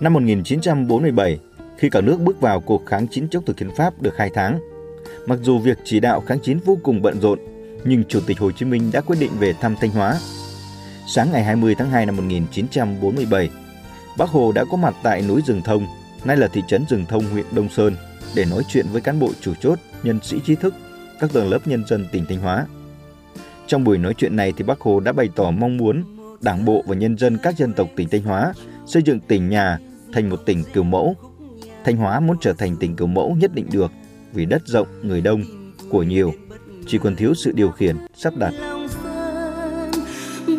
Năm 1947, khi cả nước bước vào cuộc kháng chiến chống thực dân Pháp được 2 tháng, mặc dù việc chỉ đạo kháng chiến vô cùng bận rộn, nhưng Chủ tịch Hồ Chí Minh đã quyết định về thăm Thanh Hóa. Sáng ngày 20 tháng 2 năm 1947, Bác Hồ đã có mặt tại núi Rừng Thông, nay là thị trấn Rừng Thông, huyện Đông Sơn, để nói chuyện với cán bộ chủ chốt, nhân sĩ trí thức, các tầng lớp nhân dân tỉnh Thanh Hóa. Trong buổi nói chuyện này thì Bác Hồ đã bày tỏ mong muốn Đảng bộ và nhân dân các dân tộc tỉnh Thanh Hóa xây dựng tỉnh nhà thành một tỉnh kiểu mẫu. Thanh Hóa muốn trở thành tỉnh kiểu mẫu nhất định được vì đất rộng, người đông, của nhiều, chỉ còn thiếu sự điều khiển, sắp đặt.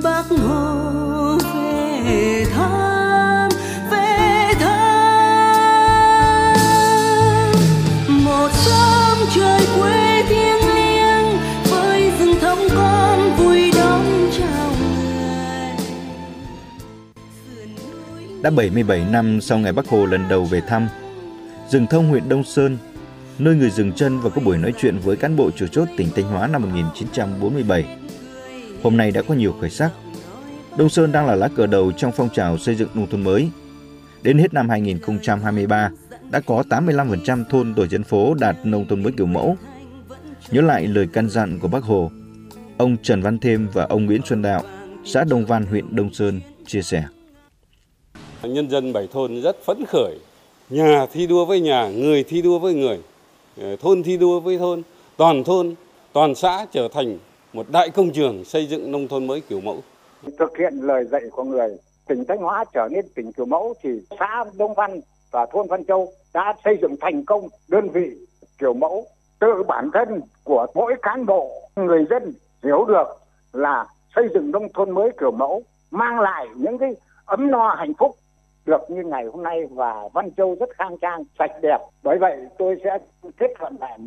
Bác Hồ về thăm, Đã 77 năm sau ngày Bác Hồ lần đầu về thăm, rừng thông huyện Đông Sơn nơi người dừng chân và có buổi nói chuyện với cán bộ chủ chốt tỉnh Thanh Hóa năm 1947. Hôm nay đã có nhiều khởi sắc. Đông Sơn đang là lá cờ đầu trong phong trào xây dựng nông thôn mới. Đến hết năm 2023, đã có 85% thôn tổ dân phố đạt nông thôn mới kiểu mẫu. Nhớ lại lời căn dặn của Bác Hồ, ông Trần Văn Thêm và ông Nguyễn Xuân Đạo, xã Đông Văn, huyện Đông Sơn chia sẻ. Nhân dân bảy thôn rất phấn khởi, nhà thi đua với nhà, người thi đua với người. Ờ, thôn thi đua với thôn, toàn thôn, toàn xã trở thành một đại công trường xây dựng nông thôn mới kiểu mẫu. Thực hiện lời dạy của người, tỉnh Thanh Hóa trở nên tỉnh kiểu mẫu thì xã Đông Văn và thôn Văn Châu đã xây dựng thành công đơn vị kiểu mẫu. Tự bản thân của mỗi cán bộ, người dân hiểu được là xây dựng nông thôn mới kiểu mẫu mang lại những cái ấm no hạnh phúc được như ngày hôm nay và Văn Châu rất khang trang, sạch đẹp. Bởi vậy tôi sẽ kết luận lại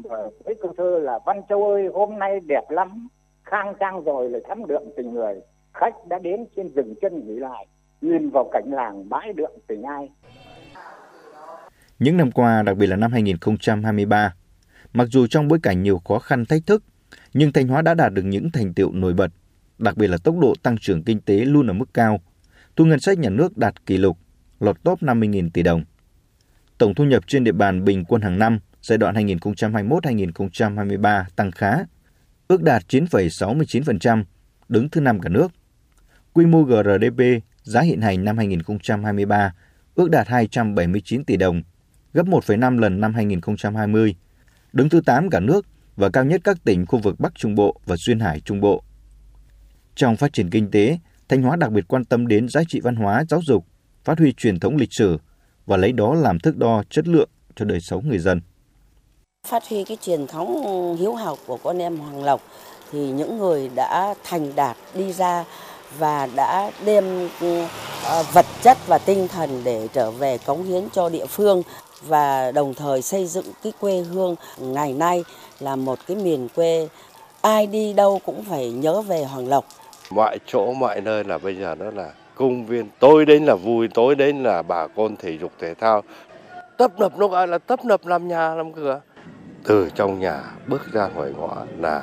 với câu thơ là Văn Châu ơi hôm nay đẹp lắm, khang trang rồi là thắm đượm tình người. Khách đã đến trên rừng chân nghỉ lại, nhìn vào cảnh làng bãi đượm tình ai. Những năm qua, đặc biệt là năm 2023, mặc dù trong bối cảnh nhiều khó khăn thách thức, nhưng Thanh Hóa đã đạt được những thành tiệu nổi bật, đặc biệt là tốc độ tăng trưởng kinh tế luôn ở mức cao, thu ngân sách nhà nước đạt kỷ lục lọt top 50.000 tỷ đồng. Tổng thu nhập trên địa bàn bình quân hàng năm giai đoạn 2021-2023 tăng khá, ước đạt 9,69%, đứng thứ năm cả nước. Quy mô GRDP giá hiện hành năm 2023 ước đạt 279 tỷ đồng, gấp 1,5 lần năm 2020, đứng thứ 8 cả nước và cao nhất các tỉnh khu vực Bắc Trung Bộ và Duyên Hải Trung Bộ. Trong phát triển kinh tế, Thanh Hóa đặc biệt quan tâm đến giá trị văn hóa, giáo dục, phát huy truyền thống lịch sử và lấy đó làm thước đo chất lượng cho đời sống người dân. Phát huy cái truyền thống hiếu học của con em Hoàng Lộc thì những người đã thành đạt đi ra và đã đem ờ, vật chất và tinh thần để trở về cống hiến cho địa phương và đồng thời xây dựng cái quê hương ngày nay là một cái miền quê ai đi đâu cũng phải nhớ về Hoàng Lộc. Mọi chỗ mọi nơi là bây giờ nó là công viên. Tối đến là vui tối đến là bà con thể dục thể thao. Tấp nập nó gọi là tấp nập làm nhà làm cửa. Từ trong nhà bước ra ngoài ngõ là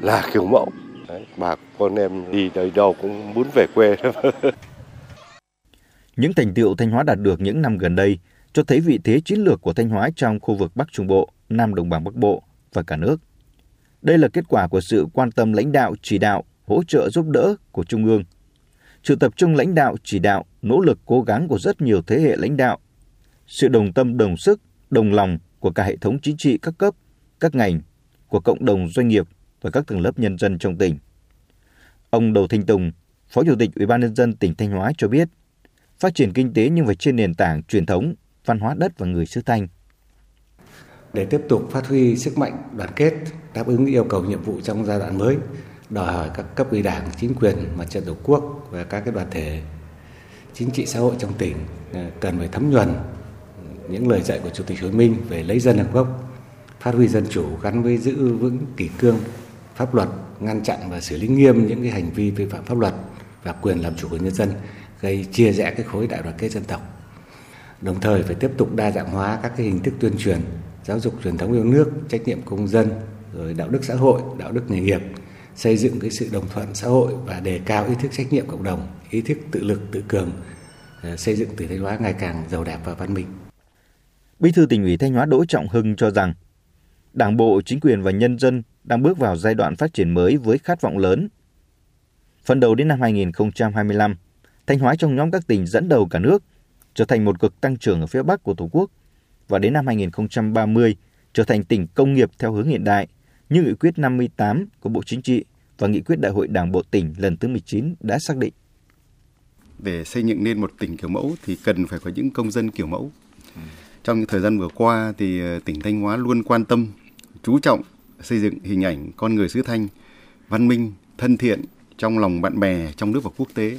là kiểu mẫu. Đấy, bà con em đi đời đâu cũng muốn về quê những thành tiệu Thanh Hóa đạt được những năm gần đây cho thấy vị thế chiến lược của Thanh Hóa trong khu vực Bắc Trung Bộ, Nam Đồng bằng Bắc Bộ và cả nước. Đây là kết quả của sự quan tâm lãnh đạo, chỉ đạo, hỗ trợ giúp đỡ của Trung ương sự tập trung lãnh đạo, chỉ đạo, nỗ lực cố gắng của rất nhiều thế hệ lãnh đạo, sự đồng tâm đồng sức, đồng lòng của cả hệ thống chính trị các cấp, các ngành, của cộng đồng doanh nghiệp và các tầng lớp nhân dân trong tỉnh. Ông Đầu Thanh Tùng, Phó Chủ tịch Ủy ban nhân dân tỉnh Thanh Hóa cho biết, phát triển kinh tế nhưng phải trên nền tảng truyền thống, văn hóa đất và người xứ Thanh. Để tiếp tục phát huy sức mạnh đoàn kết, đáp ứng yêu cầu nhiệm vụ trong giai đoạn mới, đòi hỏi các cấp ủy đảng, chính quyền, mặt trận tổ quốc và các cái đoàn thể chính trị xã hội trong tỉnh ờ, cần phải thấm nhuần những lời dạy của Chủ tịch Hồ Chí Minh về lấy dân làm gốc, phát huy dân chủ gắn với giữ vững kỷ cương pháp luật, ngăn chặn và xử lý nghiêm những cái hành vi vi phạm pháp luật và quyền làm chủ của nhân dân gây chia rẽ cái khối đại đoàn kết dân tộc. Đồng thời phải tiếp tục đa dạng hóa các cái hình thức tuyên truyền, giáo dục truyền thống yêu nước, trách nhiệm công dân, rồi đạo đức xã hội, đạo đức nghề nghiệp xây dựng cái sự đồng thuận xã hội và đề cao ý thức trách nhiệm cộng đồng, ý thức tự lực tự cường ờ, xây dựng tỉnh Thanh Hóa ngày càng giàu đẹp và văn minh. Bí thư tỉnh ủy Thanh Hóa Đỗ Trọng Hưng cho rằng Đảng bộ, chính quyền và nhân dân đang bước vào giai đoạn phát triển mới với khát vọng lớn. Phần đầu đến năm 2025, Thanh Hóa trong nhóm các tỉnh dẫn đầu cả nước, trở thành một cực tăng trưởng ở phía Bắc của Tổ quốc và đến năm 2030 trở thành tỉnh công nghiệp theo hướng hiện đại như nghị quyết 58 của Bộ Chính trị và nghị quyết Đại hội Đảng bộ tỉnh lần thứ 19 đã xác định. Để xây dựng nên một tỉnh kiểu mẫu thì cần phải có những công dân kiểu mẫu. Trong thời gian vừa qua thì ờ, tỉnh Thanh Hóa luôn quan tâm, chú trọng xây dựng hình ảnh con người xứ Thanh văn minh, thân thiện trong lòng bạn bè trong nước và quốc tế.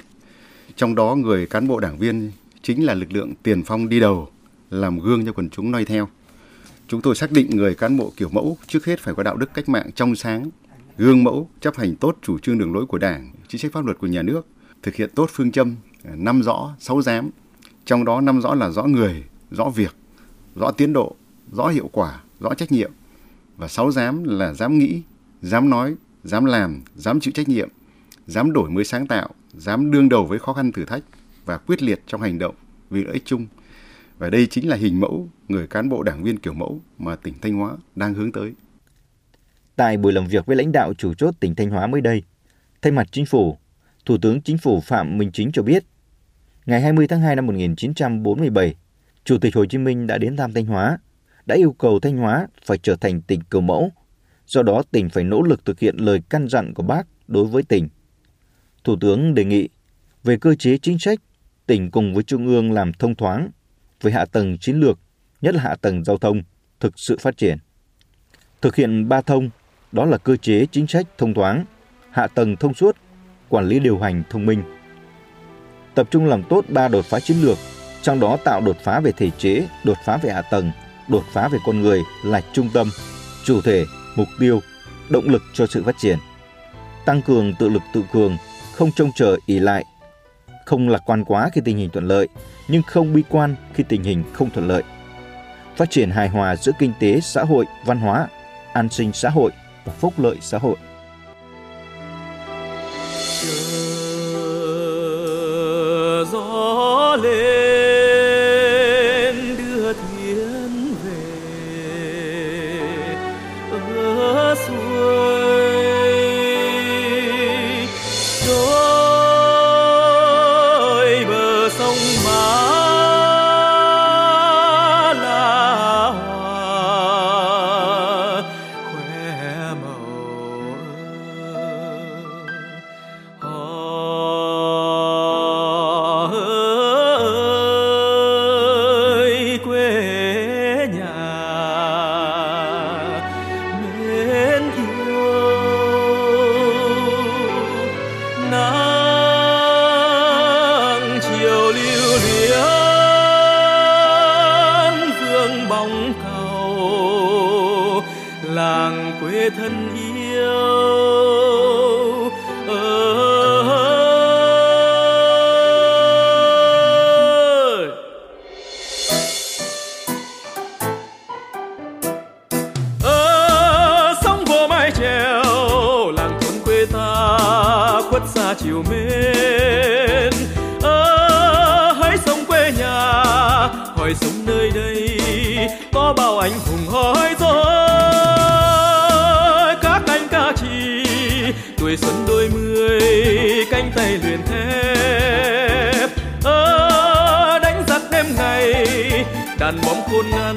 Trong đó người cán bộ đảng viên chính là lực lượng tiền phong đi đầu, làm gương cho quần chúng noi theo. Chúng tôi xác định người cán bộ kiểu mẫu trước hết phải có đạo đức cách mạng trong sáng, gương mẫu, chấp hành tốt chủ trương đường lối của Đảng, chính sách pháp luật của nhà nước, thực hiện tốt phương châm à, năm rõ, sáu dám. Trong đó năm rõ là rõ người, rõ việc, rõ tiến độ, rõ hiệu quả, rõ trách nhiệm. Và sáu dám là dám nghĩ, dám nói, dám làm, dám chịu trách nhiệm, dám đổi mới sáng tạo, dám đương đầu với khó khăn thử thách và quyết liệt trong hành động vì lợi ích chung. Và đây chính là hình mẫu người cán bộ đảng viên kiểu mẫu mà tỉnh Thanh Hóa đang hướng tới. Tại buổi làm việc với lãnh đạo chủ chốt tỉnh Thanh Hóa mới đây, thay mặt chính phủ, Thủ tướng Chính phủ Phạm Minh Chính cho biết, ngày 20 tháng 2 năm 1947, Chủ tịch Hồ Chí Minh đã đến thăm Thanh Hóa, đã yêu cầu Thanh Hóa phải trở thành tỉnh kiểu mẫu. Do đó tỉnh phải nỗ lực thực hiện lời căn dặn của bác đối với tỉnh. Thủ tướng đề nghị về cơ chế chính sách, tỉnh cùng với Trung ương làm thông thoáng, về hạ tầng chiến lược, nhất là hạ tầng giao thông, thực sự phát triển. Thực hiện ba thông, đó là cơ chế chính sách thông thoáng, hạ tầng thông suốt, quản lý điều hành thông minh. Tập trung làm tốt ba đột phá chiến lược, trong đó tạo đột phá về thể chế, đột phá về hạ tầng, đột phá về con người là trung tâm, chủ thể, mục tiêu, động lực cho sự phát triển. Tăng cường tự lực tự cường, không trông chờ ỷ lại, không lạc quan quá khi tình hình thuận lợi, nhưng không bi quan khi tình hình không thuận lợi. Phát triển hài hòa giữa kinh tế, xã hội, văn hóa, an sinh xã hội và phúc lợi xã hội. Chờ gió lên làng quê thân yêu. Ơi ở sông vô mái chèo, làng thôn quê ta khuất xa chiều mến. Ở hãy sống quê nhà, hỏi sống nơi đây, có bao anh hùng hói rồi đàn bóng khôn ngăn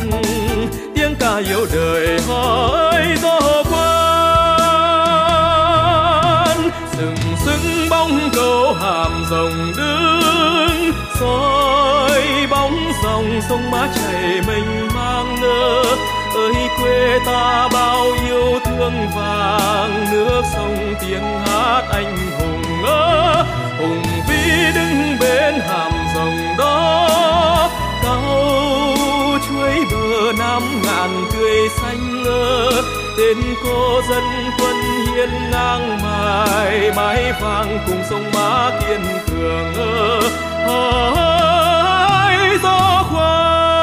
tiếng ca yêu đời hỏi gió quan. Sừng sững bóng cầu hàm rồng đứng, soi bóng dòng sông má chảy mình mang ngơ ơi, quê ta bao yêu thương vàng nước sông tiếng hát anh hùng ơ hùng vĩ đứng bên hàm rồng đó, cao mới bờ nam ngàn tươi xanh ngơ tên cô dân quân hiên ngang mài, mái vàng cùng sông Mã kiên cường ơ ơi gió khoan.